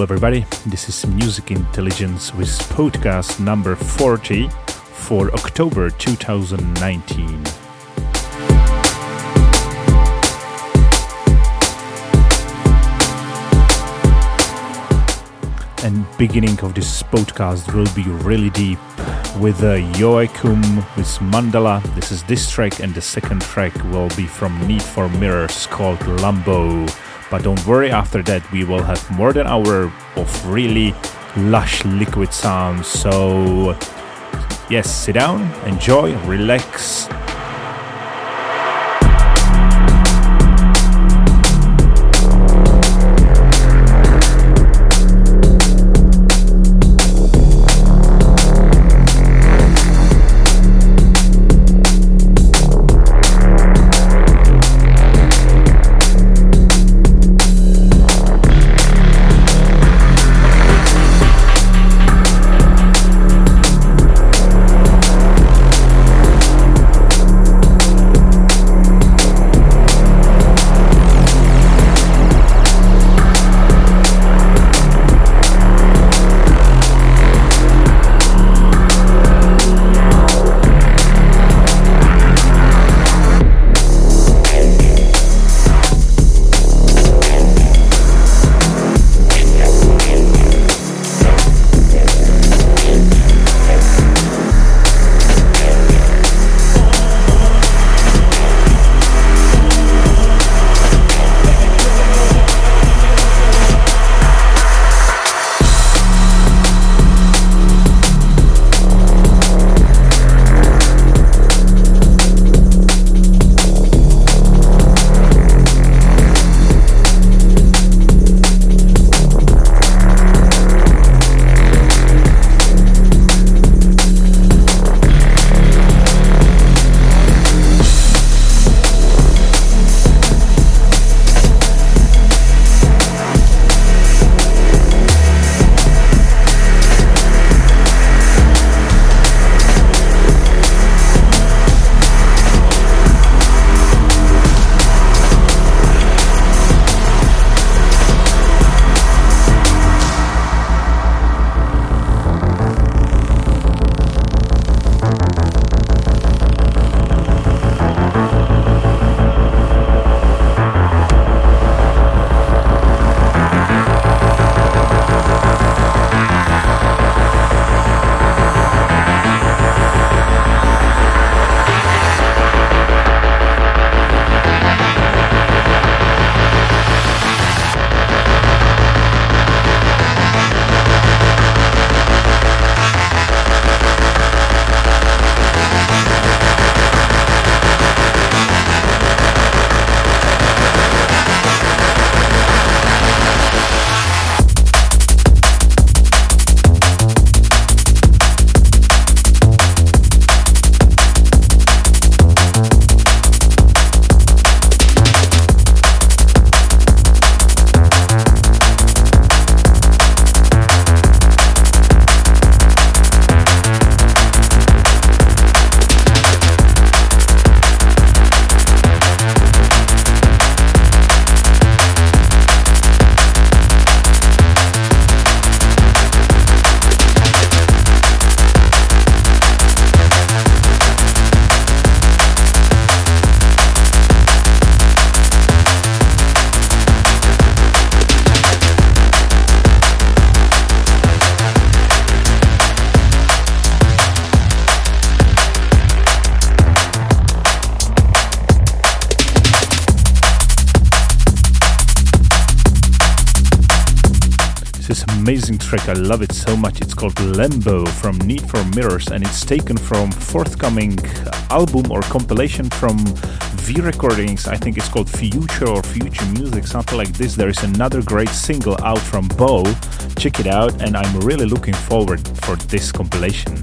Hello, everybody. This is Music Intelligence with podcast number 40 for October 2019. And beginning of this podcast will be really deep with uh, Joachim with Mandala. This is this track, and the second track will be from Need for Mirrors called Lambo. But don't worry, after that, we will have more than an hour of really lush liquid sounds. So, yes, sit down, enjoy, relax, track. I love it so much. It's called Lambo from Need for Mirrors and it's taken from forthcoming album or compilation from V Recordings. I think it's called Future or Future Music, something like this. There is another great single out from Bo. Check it out and I'm really looking forward for this compilation.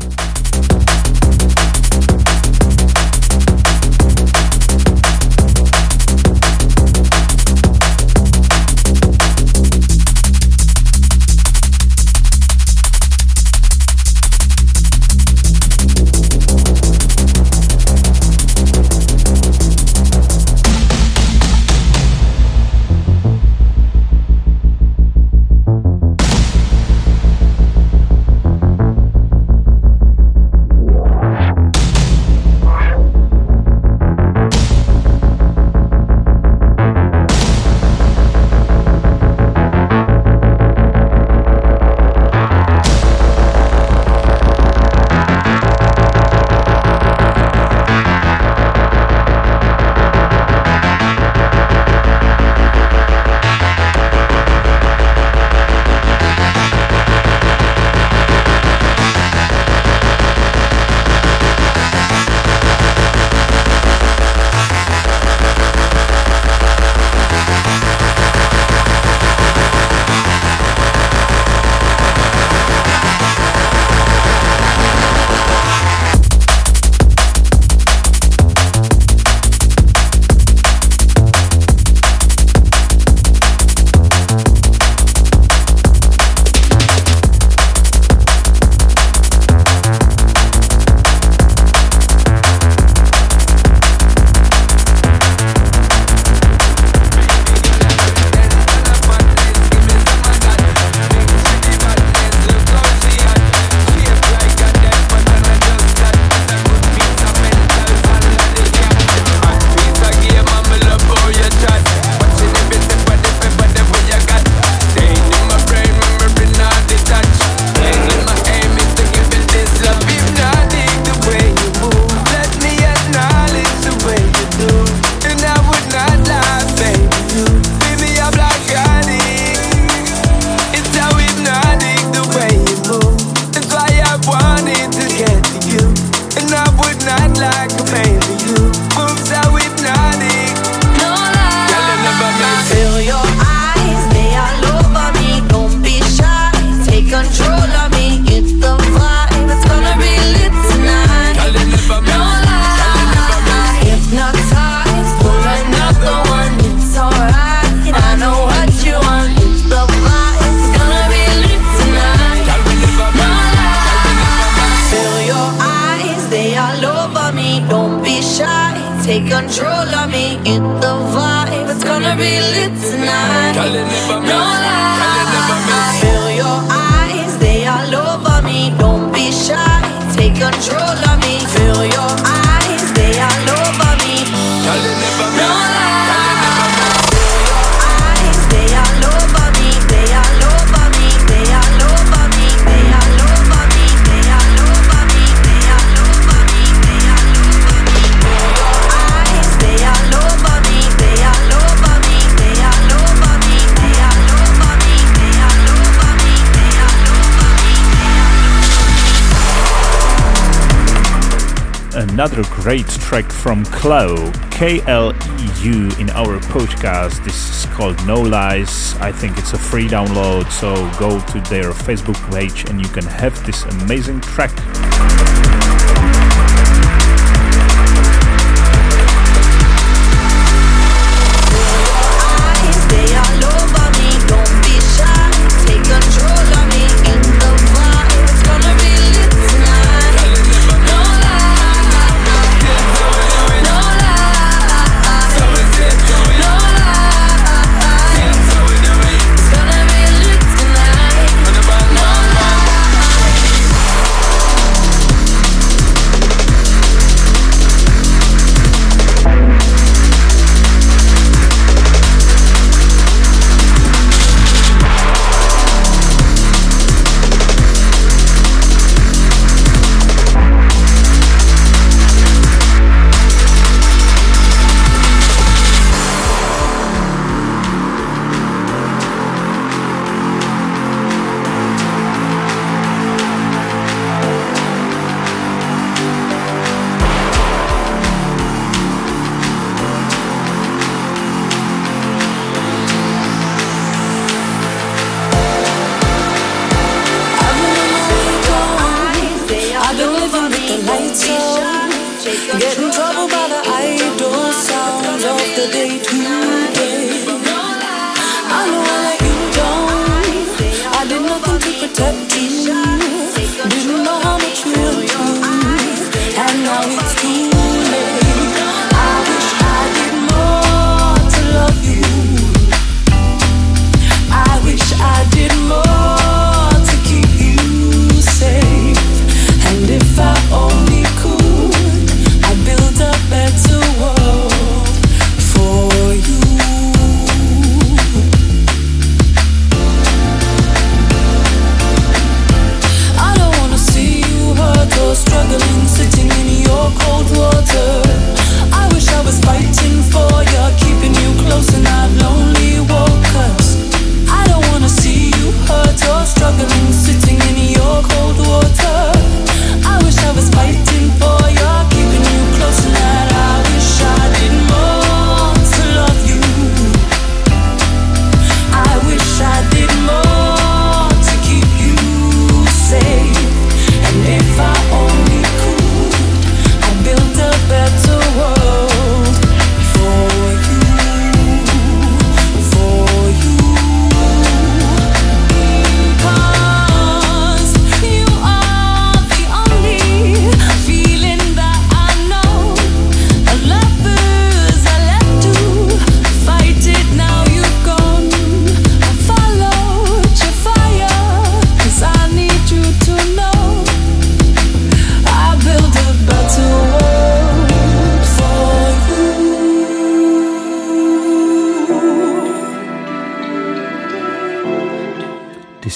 Track from Kleu, K-L-E-U in our podcast. This is called No Lies. I think it's a free download, so go to their Facebook page and you can have this amazing track.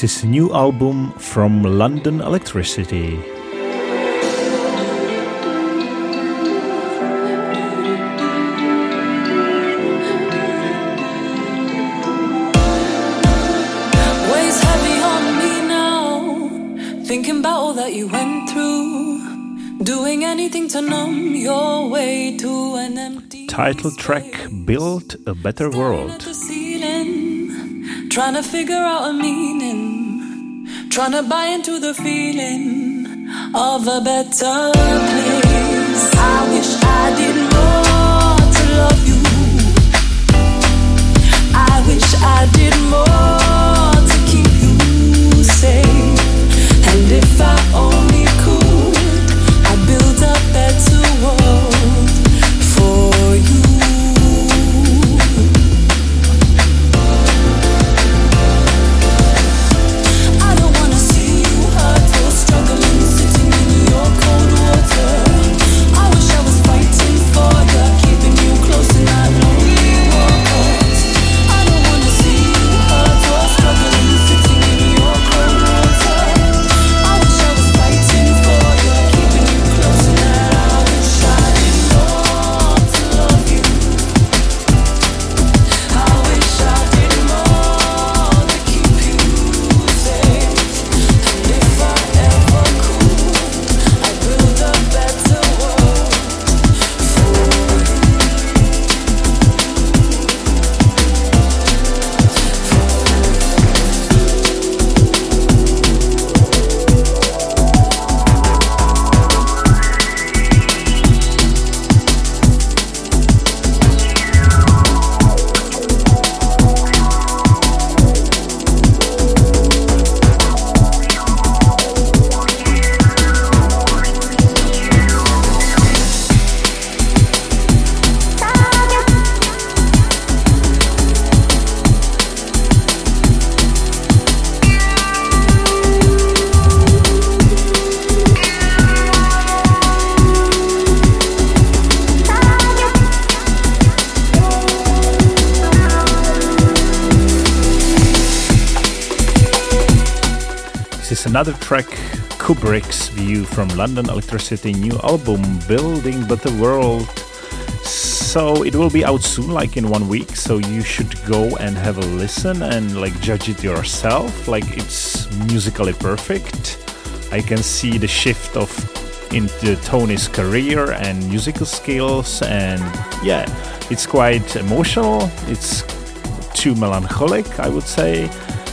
This is new album from London Electricity. Thinking about all that you went through, doing anything to numb your way to an empty. Title track Build a Better World. Trying to figure out a meaning, trying to buy into the feeling of a better place. I wish I did more to love you. I wish I did more to keep you safe. And if I another track, Kubrick's View from London Electricity new album, Building But the World. So it will be out soon, like in one week. So you should go and have a listen and like judge it yourself. Like it's musically perfect. I can see the shift of into Tony's career and musical skills, and yeah, it's quite emotional. It's too melancholic, I would say.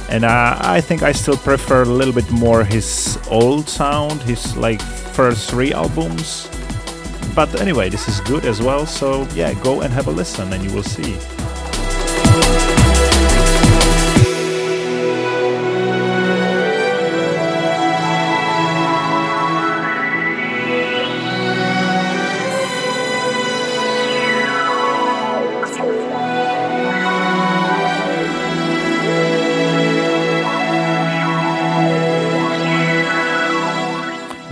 And uh, I think I still prefer a little bit more his old sound, his like first three albums. But anyway, this is good as well. So yeah, go and have a listen, and you will see.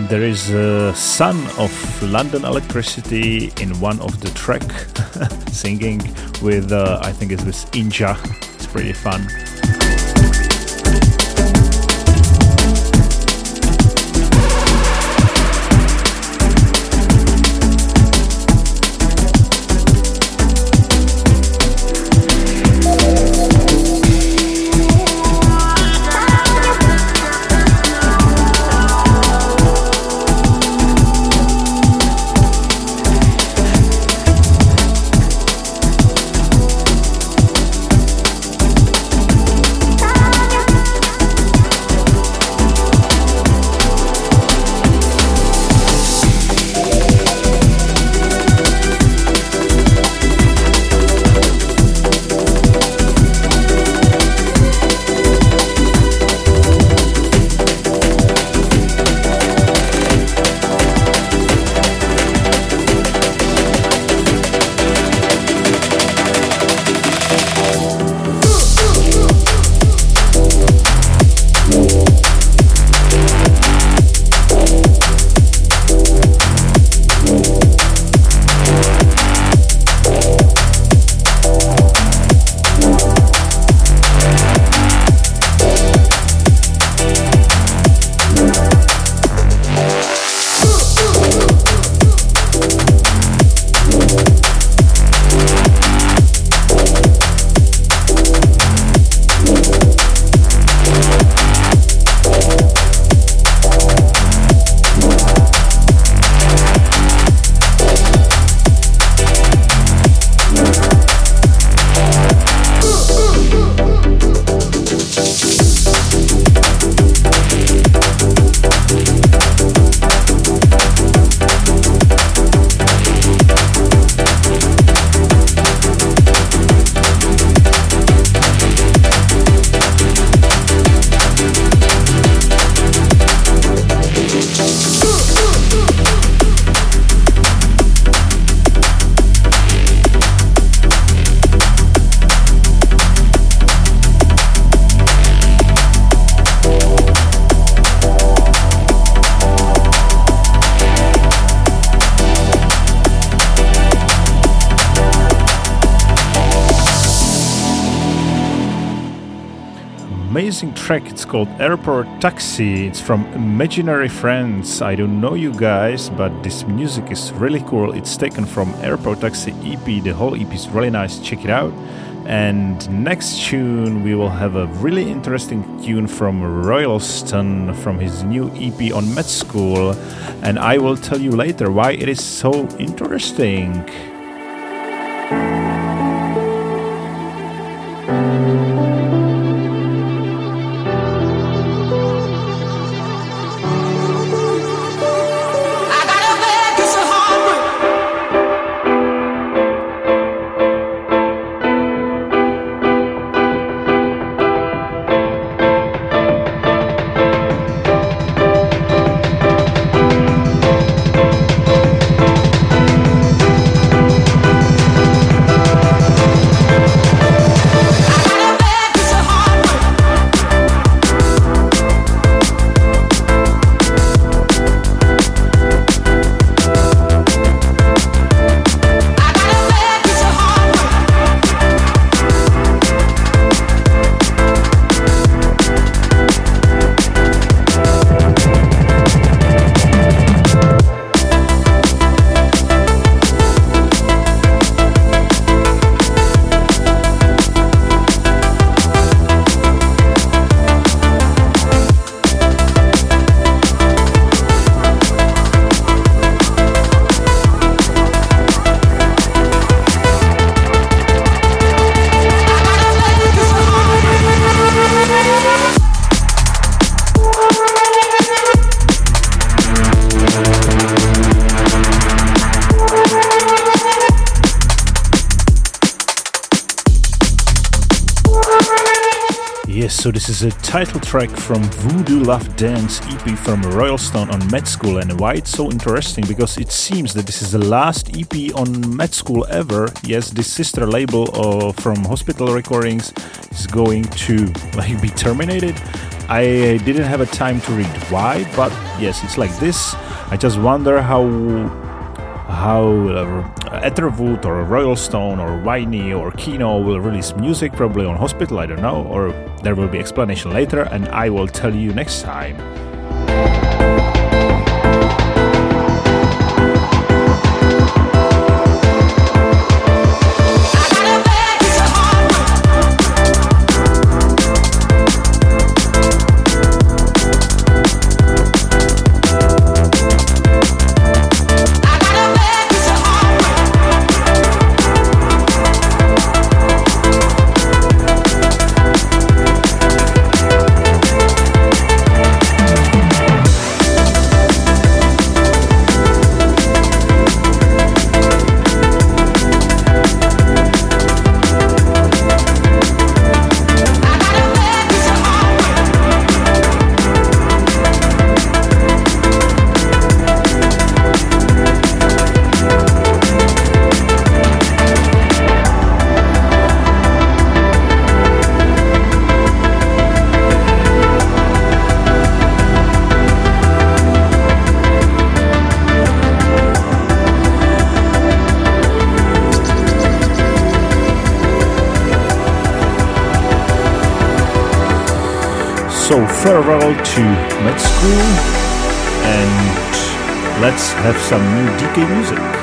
There is a son of London Electricity in one of the track singing with uh, I think it's this Inja. It's pretty fun. Track. It's called Airport Taxi. It's from Imaginary Friends. I don't know you guys, but this music is really cool. It's taken from Airport Taxi EP. The whole EP is really nice. Check it out. And next tune, we will have a really interesting tune from Royalston from his new EP on Med School. And I will tell you later why it is so interesting. Title track from Voodoo Love Dance EP from Royalston on Med School. And why it's so interesting? Because it seems that this is the last EP on Med School ever. Yes, this sister label uh, from Hospital Recordings is going to like be terminated. I didn't have a time to read why, but yes, it's like this. I just wonder how how uh, Etherwood or Royalston or Viney or Kino will release music, probably on Hospital, I don't know, or there will be explanation later, and I will tell you next time. School and let's have some new DK music.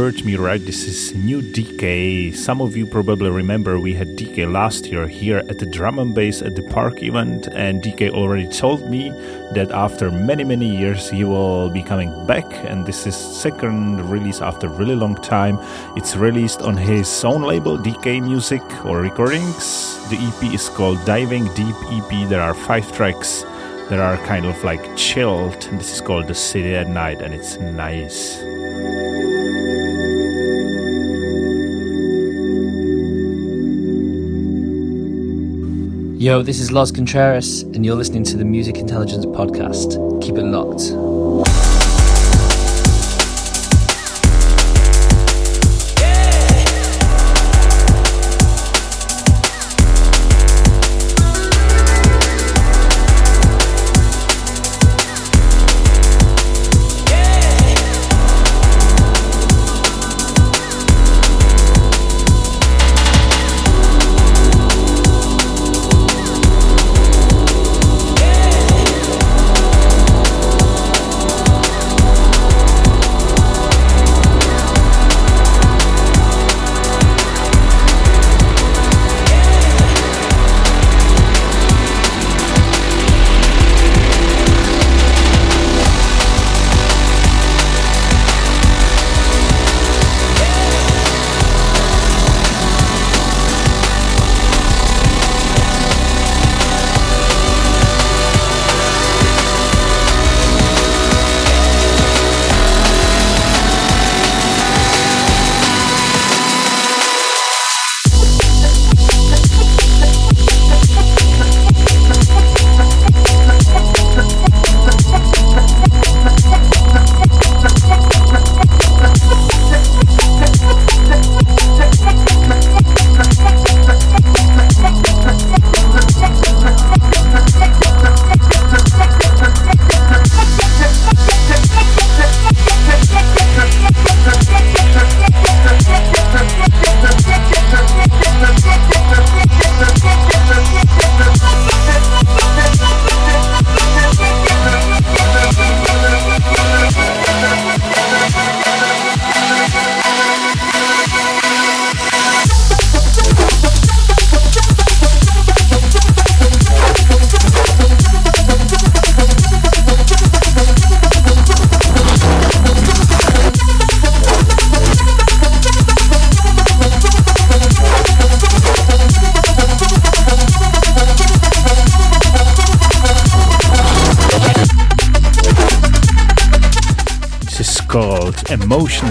Heard me right, this is new DK. Some of you probably remember we had DK last year here at the drum and bass at the park event, and DK already told me that after many many years he will be coming back, and this is second release after really long time. It's released on his own label, DK Music or Recordings. The EP is called Diving Deep EP. There are five tracks that are kind of like chilled. And this is called The City at Night, and it's nice. Yo, this is Los Contreras, and you're listening to the Music Intelligence Podcast. Keep it locked.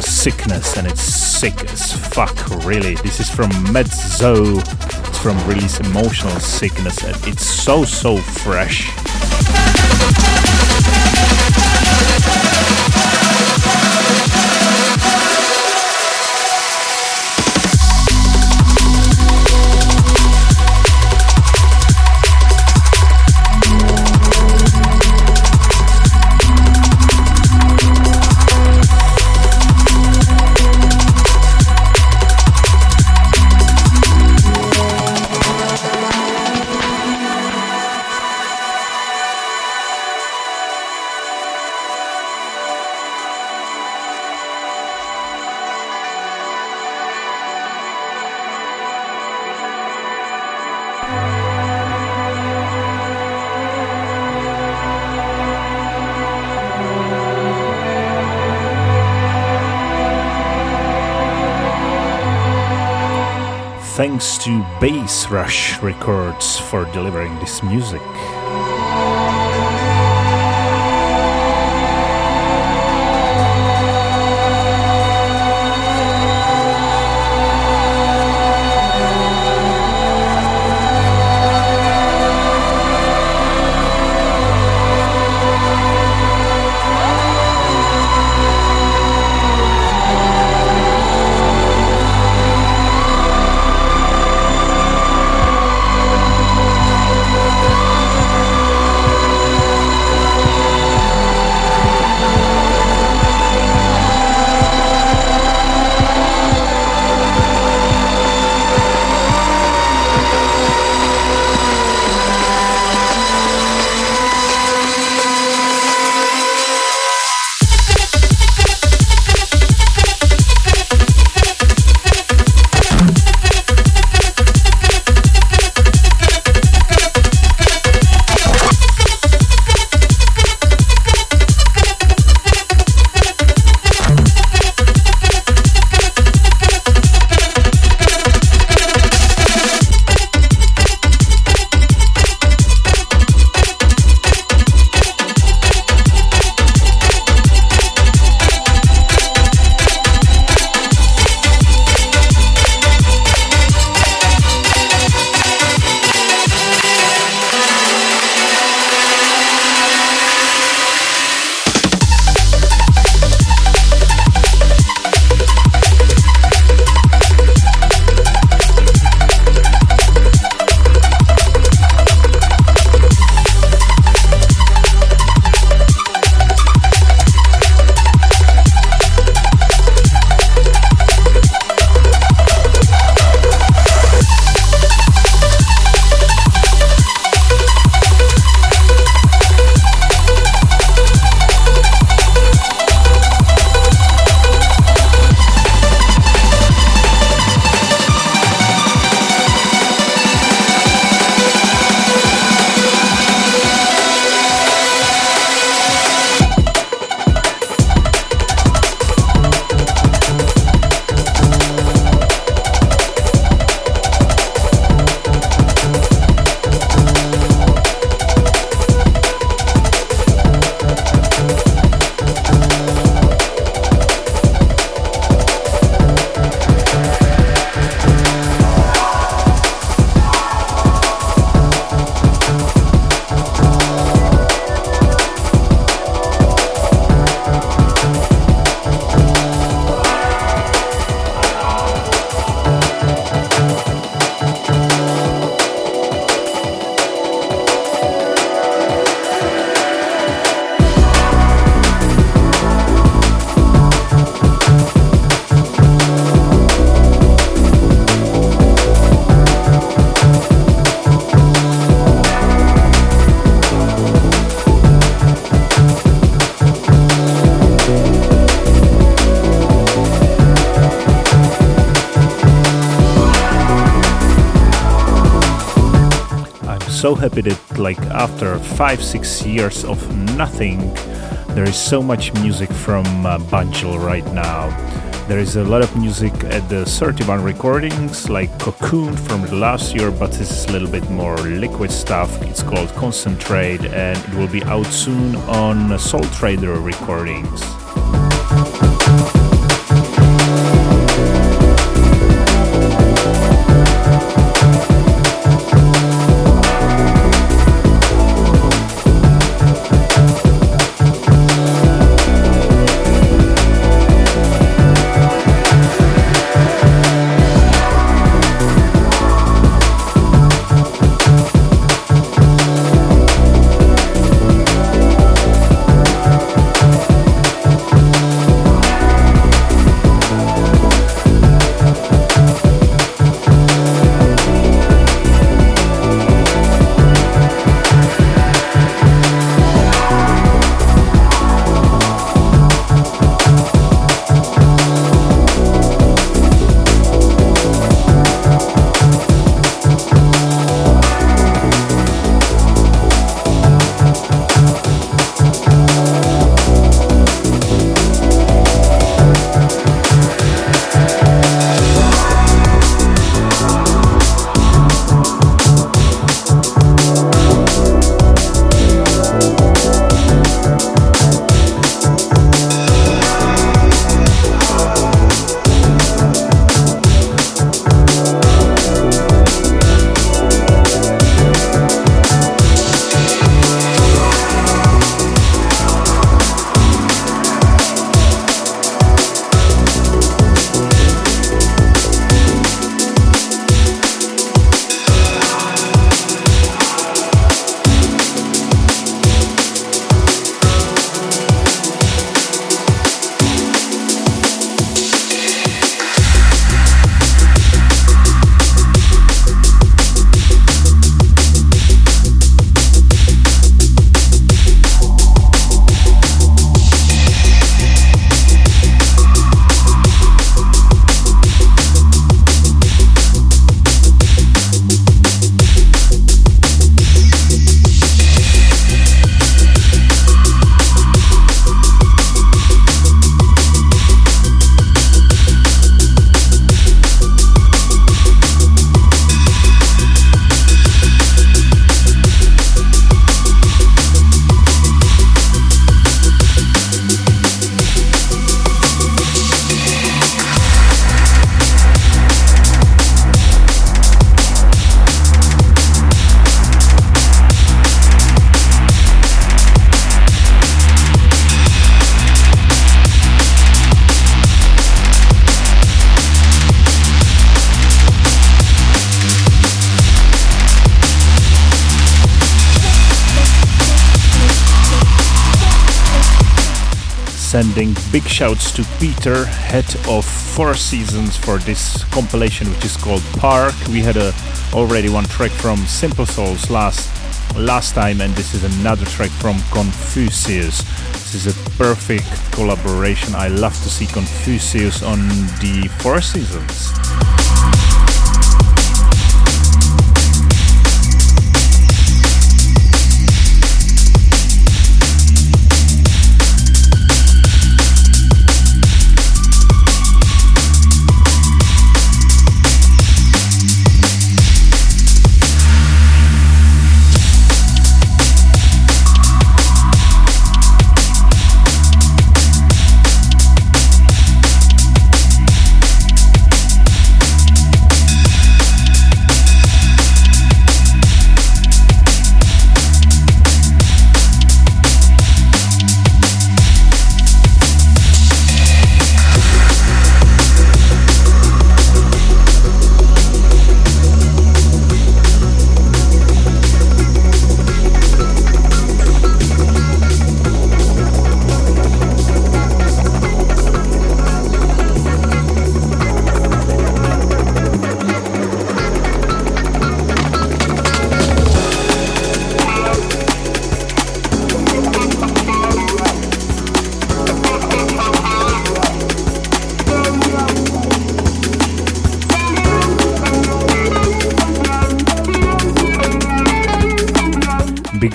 Sickness and it's sick as fuck, really. This is from Mezzo. It's from release Emotional Sickness and it's so, so fresh. Rush Records for delivering this music. So happy that like after five six years of nothing there is so much music from uh, Banjul right now. There is a lot of music at the 31 recordings like cocoon from last year but this is a little bit more liquid stuff. It's called concentrate and it will be out soon on soul trader recordings big shouts to Peter, head of Four Seasons, for this compilation, which is called Park. We had a, already one track from Simple Souls last last time, and this is another track from Confucius. This is a perfect collaboration. I love to see Confucius on the Four Seasons.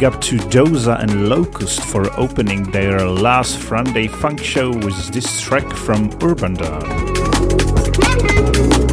Up to Dossa and Locuzzed for opening their last Friday funk show with this track from Urban Dawn.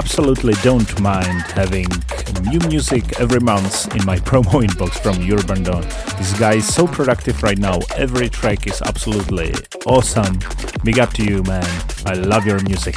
Absolutely don't mind having new music every month in my promo inbox from Urban Dawn. This guy is so productive right now. Every track is absolutely awesome. Big up to you, man. I love your music.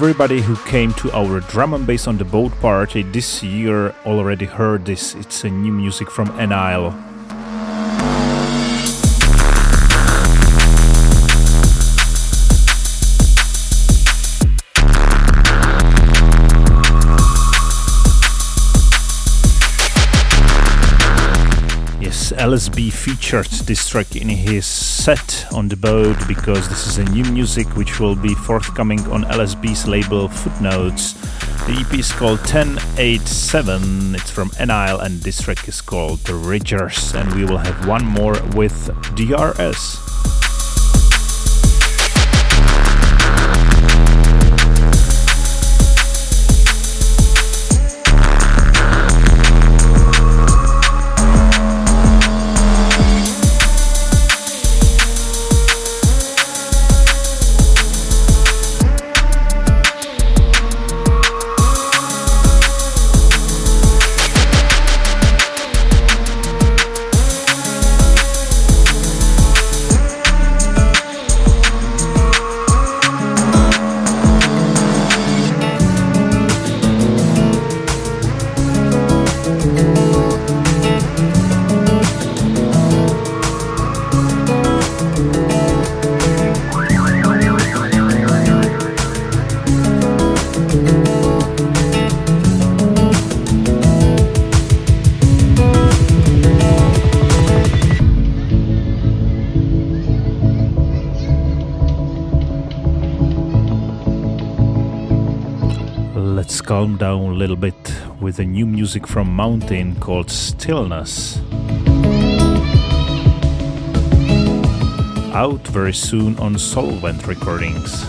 Everybody who came to our drum and bass on the boat party this year already heard this. It's a new music from Enile. Yes, LSB featured this track in his set on the boat because this is a new music which will be forthcoming on LSB's label Footnotes. The EP is called 1087, it's from Enile, and this track is called The Ridgers, and we will have one more with DRS. Calm down a little bit with a new music from Mountain called Stillness. Out very soon on Soulvent Recordings.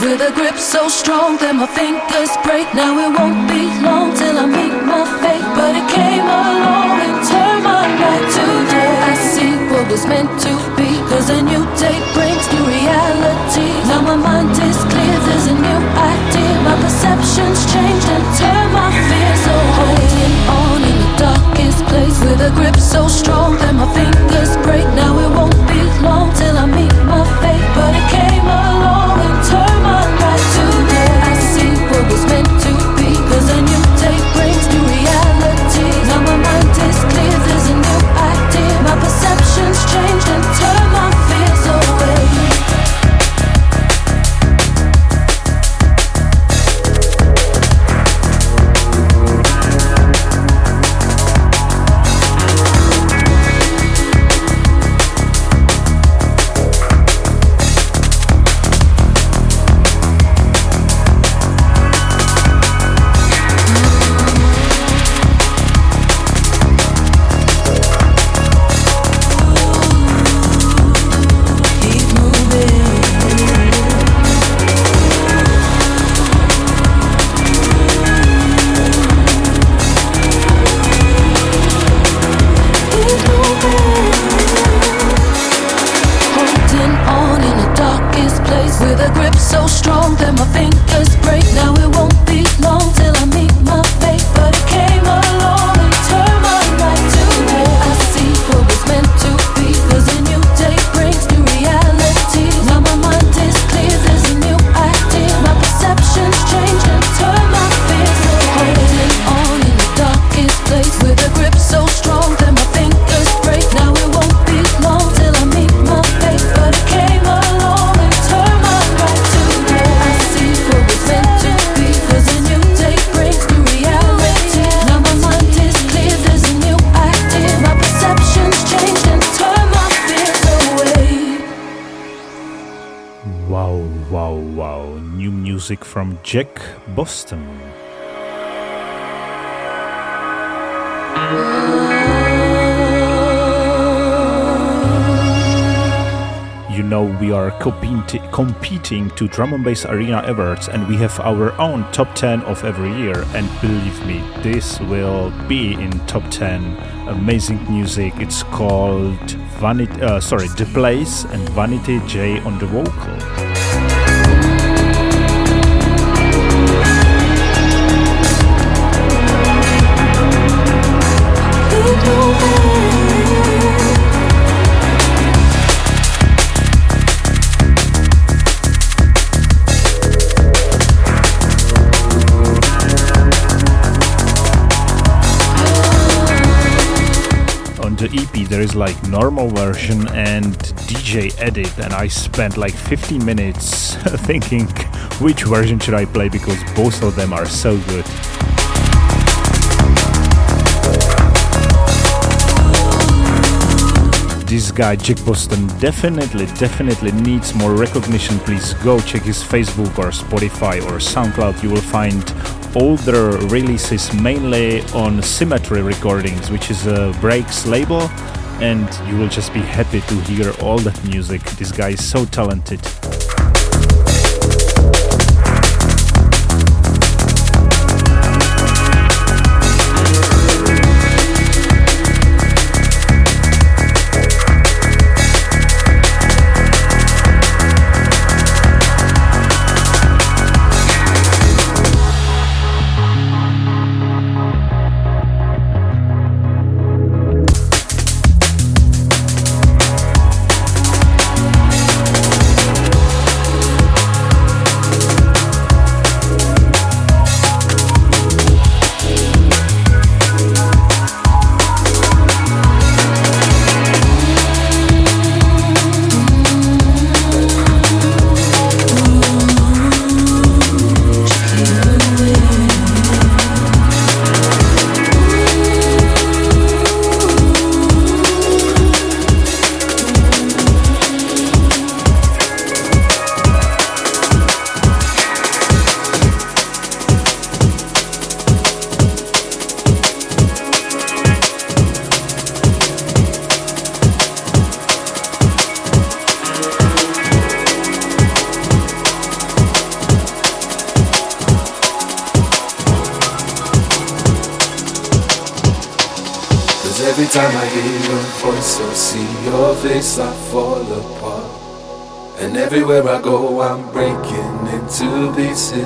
With a grip so strong that my fingers Jack Boston. You know, we are competi- competing to Drum and Bass Arena Awards, and we have our own top 10 of every year. And believe me, this will be in top 10. Amazing music. It's called Vanity, uh, sorry, The Place and Vanity J on the vocal. The EP there is like normal version and DJ edit and I spent like 15 minutes thinking which version should I play because both of them are so good. this guy Jack Boston definitely definitely needs more recognition please go check his facebook or spotify or soundcloud you will find older releases mainly on symmetry recordings which is a breaks label and you will just be happy to hear all that music. This guy is so talented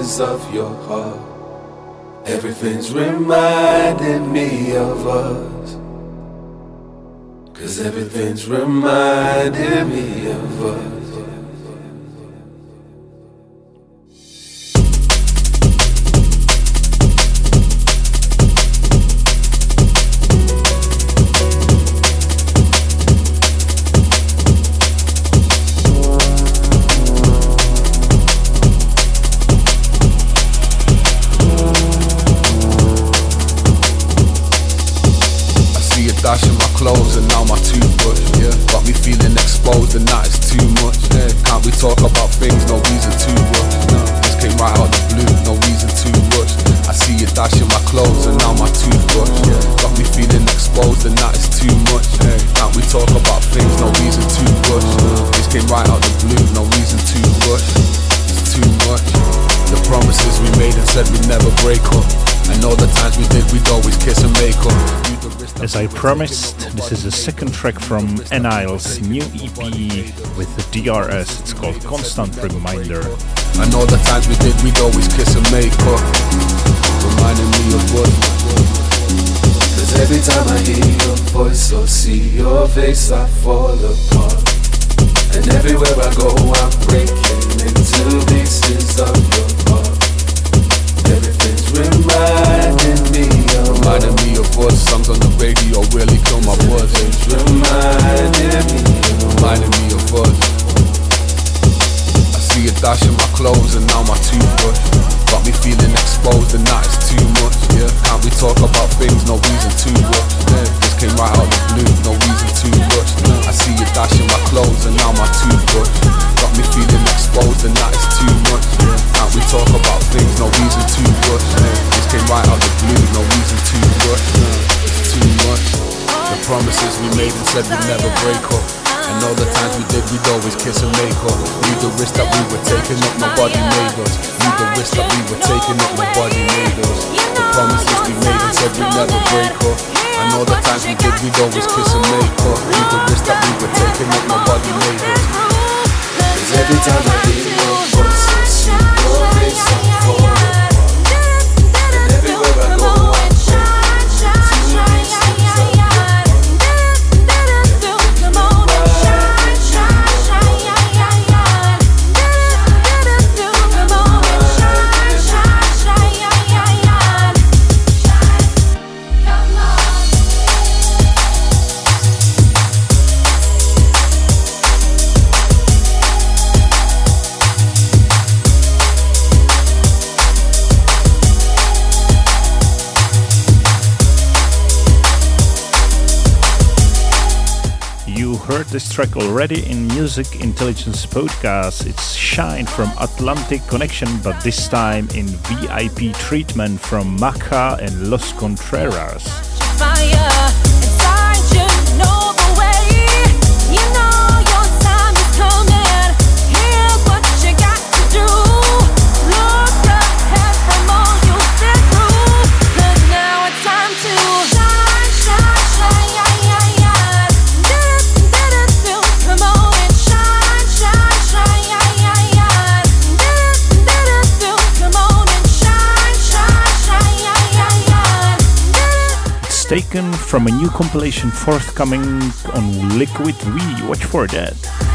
of your heart. Everything's reminding me of us. Cause everything's reminding me of us. Promised, this is the second track from Enile's new EP with the DRS. It's called Constant Reminder. I know the times we did, we'd always kiss and make up, reminding me of what. Cause every time I hear your voice or see your face, I fall apart. And everywhere I go, I'm breaking into pieces of your heart. Everything's reminding me oh. Reminding me of what songs on the radio really kill my buzz. Reminding me, oh. reminding me of us. I see a dash in my clothes and now my toothbrush. Got me feeling exposed and that is too much. Yeah, can't we talk about things? No reason to rush. Yeah, this came right out of the blue, no reason to rush. I see a dash in my clothes and now my toothbrush. Got me feeling exposed and that is too much. Yeah, can't we talk about things? No reason to rush. Yeah, this came right out of the blue, no reason to rush. It's too much. The promises we made and said we'd never break up. And all the times we did, we'd always kiss and make up. Knew the risk that we were taking up, nobody made us. Knew the risk that we were taking up, nobody made us. The promises we made and said we'd never break up. And all the times we did, we'd always kiss and make up. Knew the risk that we were taking up, nobody made us. Cause every time I hear your voice, I see your face, this track already in Music Intelligence Podcast. It's Shine from Atlantic Connection, but this time in VIP treatment from Macca and Loz Contreras. Fire. Taken from a new compilation forthcoming on Liquid V. Watch for that.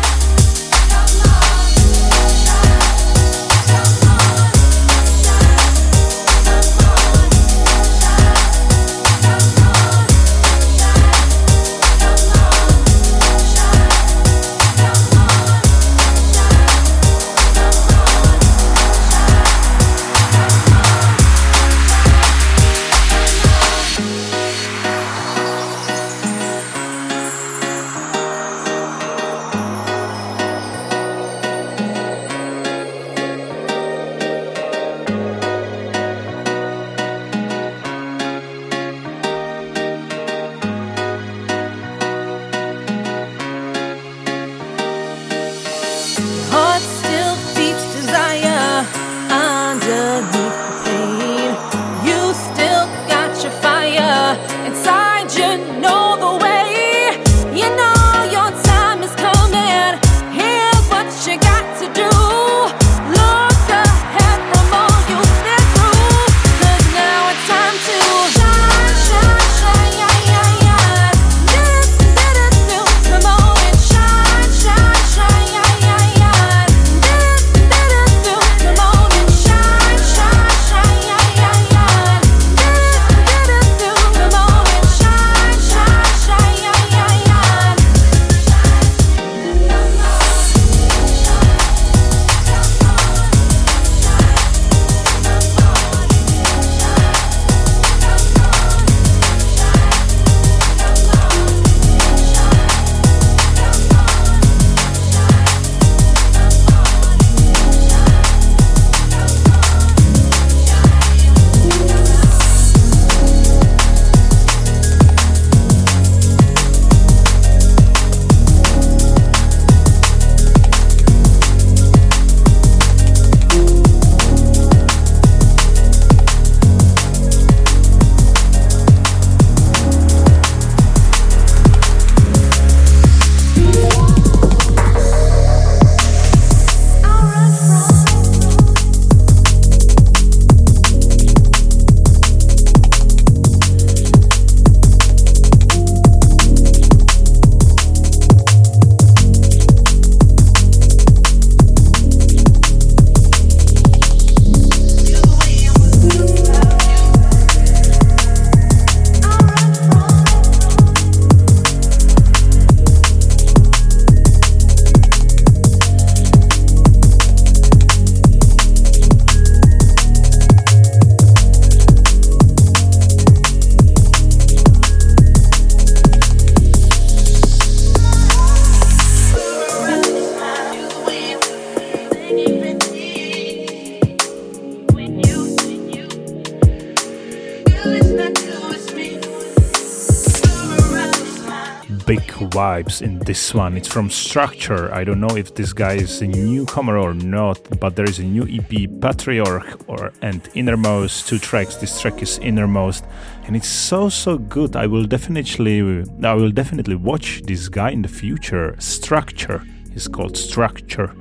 Vibes in this one. It's from Structure. I don't know if this guy is a newcomer or not, but there is a new EP, Patriarch or and Innermost, two tracks. This track is Innermost, and it's so so good. I will definitely I will definitely watch this guy in the future. Structure is called Structure.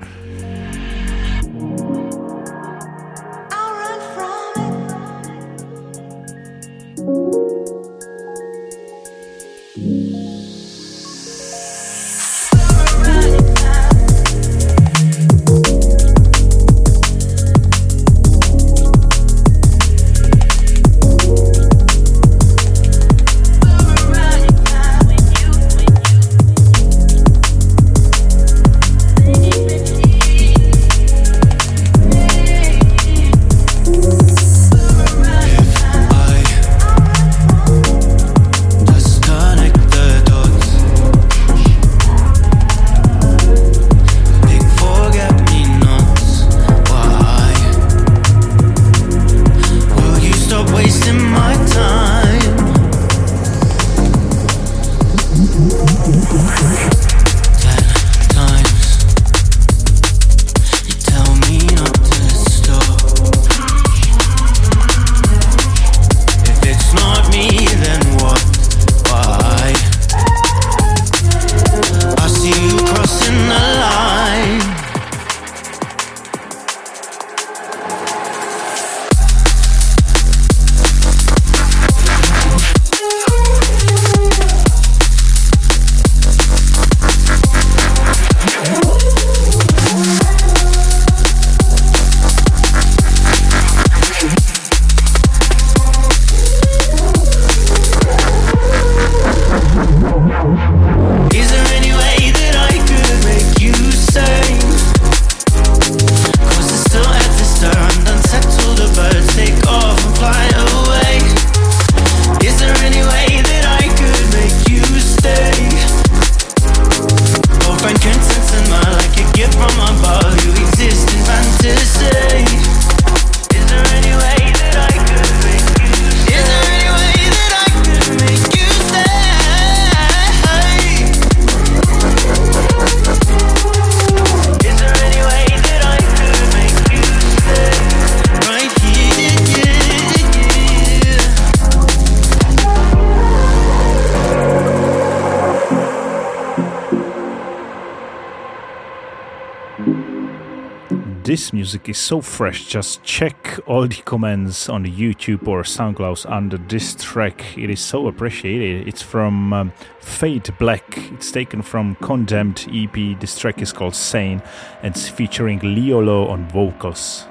Is so fresh. Just check all the comments on the YouTube or SoundCloud under this track. It is so appreciated. It's from um, Fade Black. It's taken from Condemned EP. This track is called Sane and it's featuring Liolo on vocals.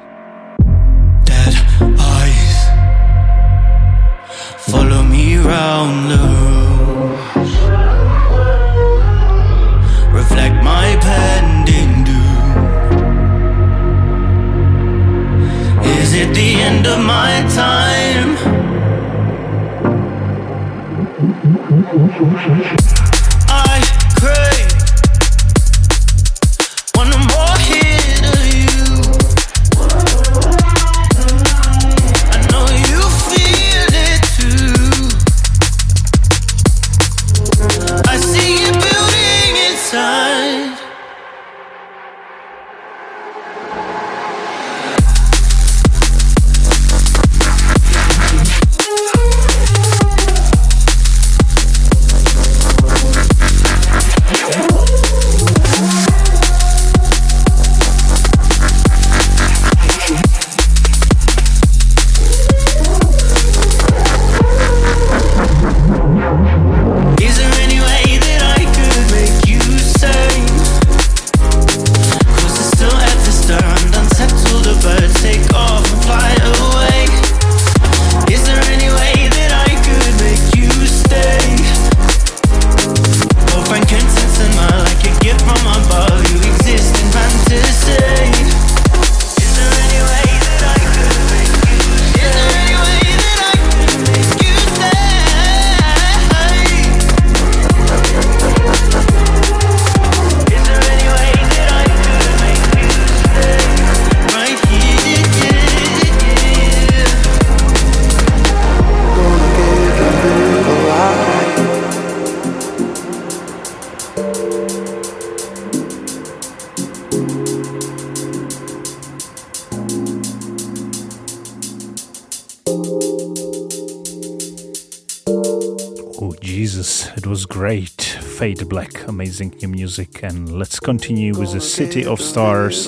Fade Black, amazing new music. And let's continue with the City of Stars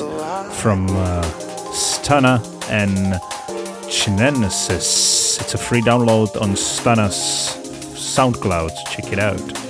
from uh, Stana and Chinenesis. It's a free download on Stana's SoundCloud. Check it out.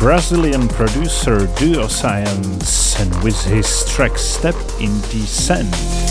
Brazilian producer Duo Science and with his track Step in Descent.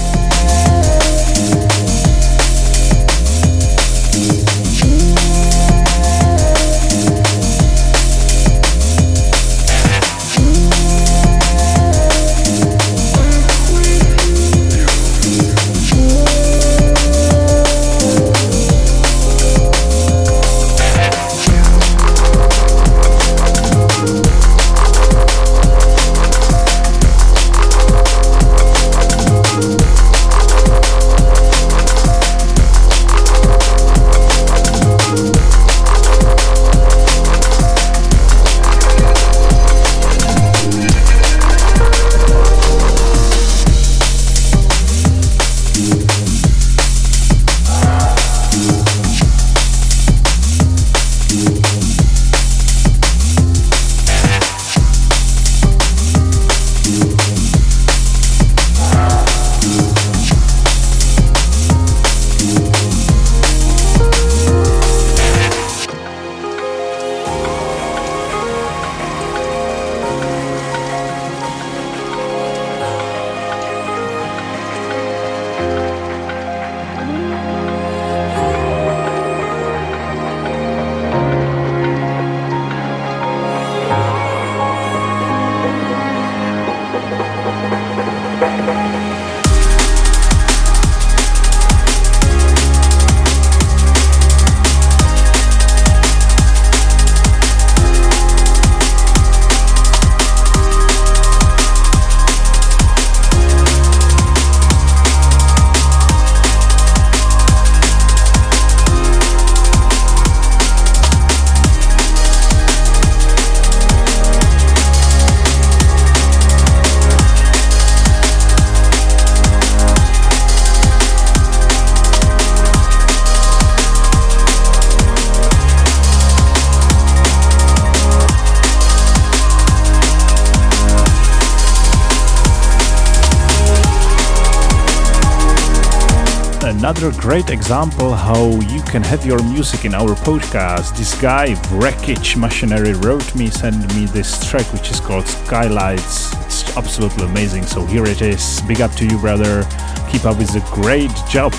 Another great example how you can have your music in our podcast. This guy, Wreckage Machinery, wrote me, sent me this track which is called Skylights. It's absolutely amazing. So here it is. Big up to you, brother. Keep up with the great job.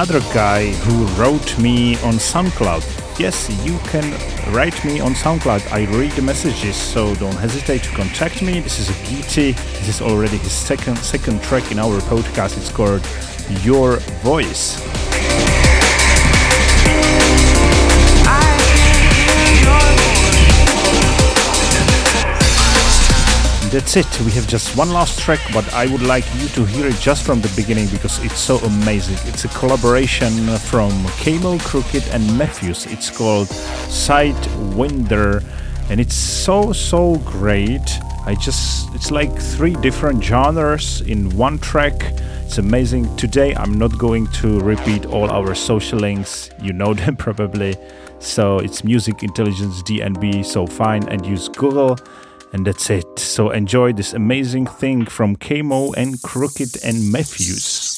Another guy who wrote me on SoundCloud. yes, you can write me on SoundCloud. I read the messages, so don't hesitate to contact me. This is a Geety. This is already his second second track in our podcast. It's called Your Voice. That's it. We have just one last track, but I would like you to hear it just from the beginning because it's so amazing. It's a collaboration from Camo, Krooked, and Mefjus. It's called Sidewinder, and it's so so great. I just it's like three different genres in one track. It's amazing. Today I'm not going to repeat all our social links. You know them probably. So it's Music Intelligence DNB. So fine and use Google and that's it. So enjoy this amazing thing from Camo and Krooked and Mefjus.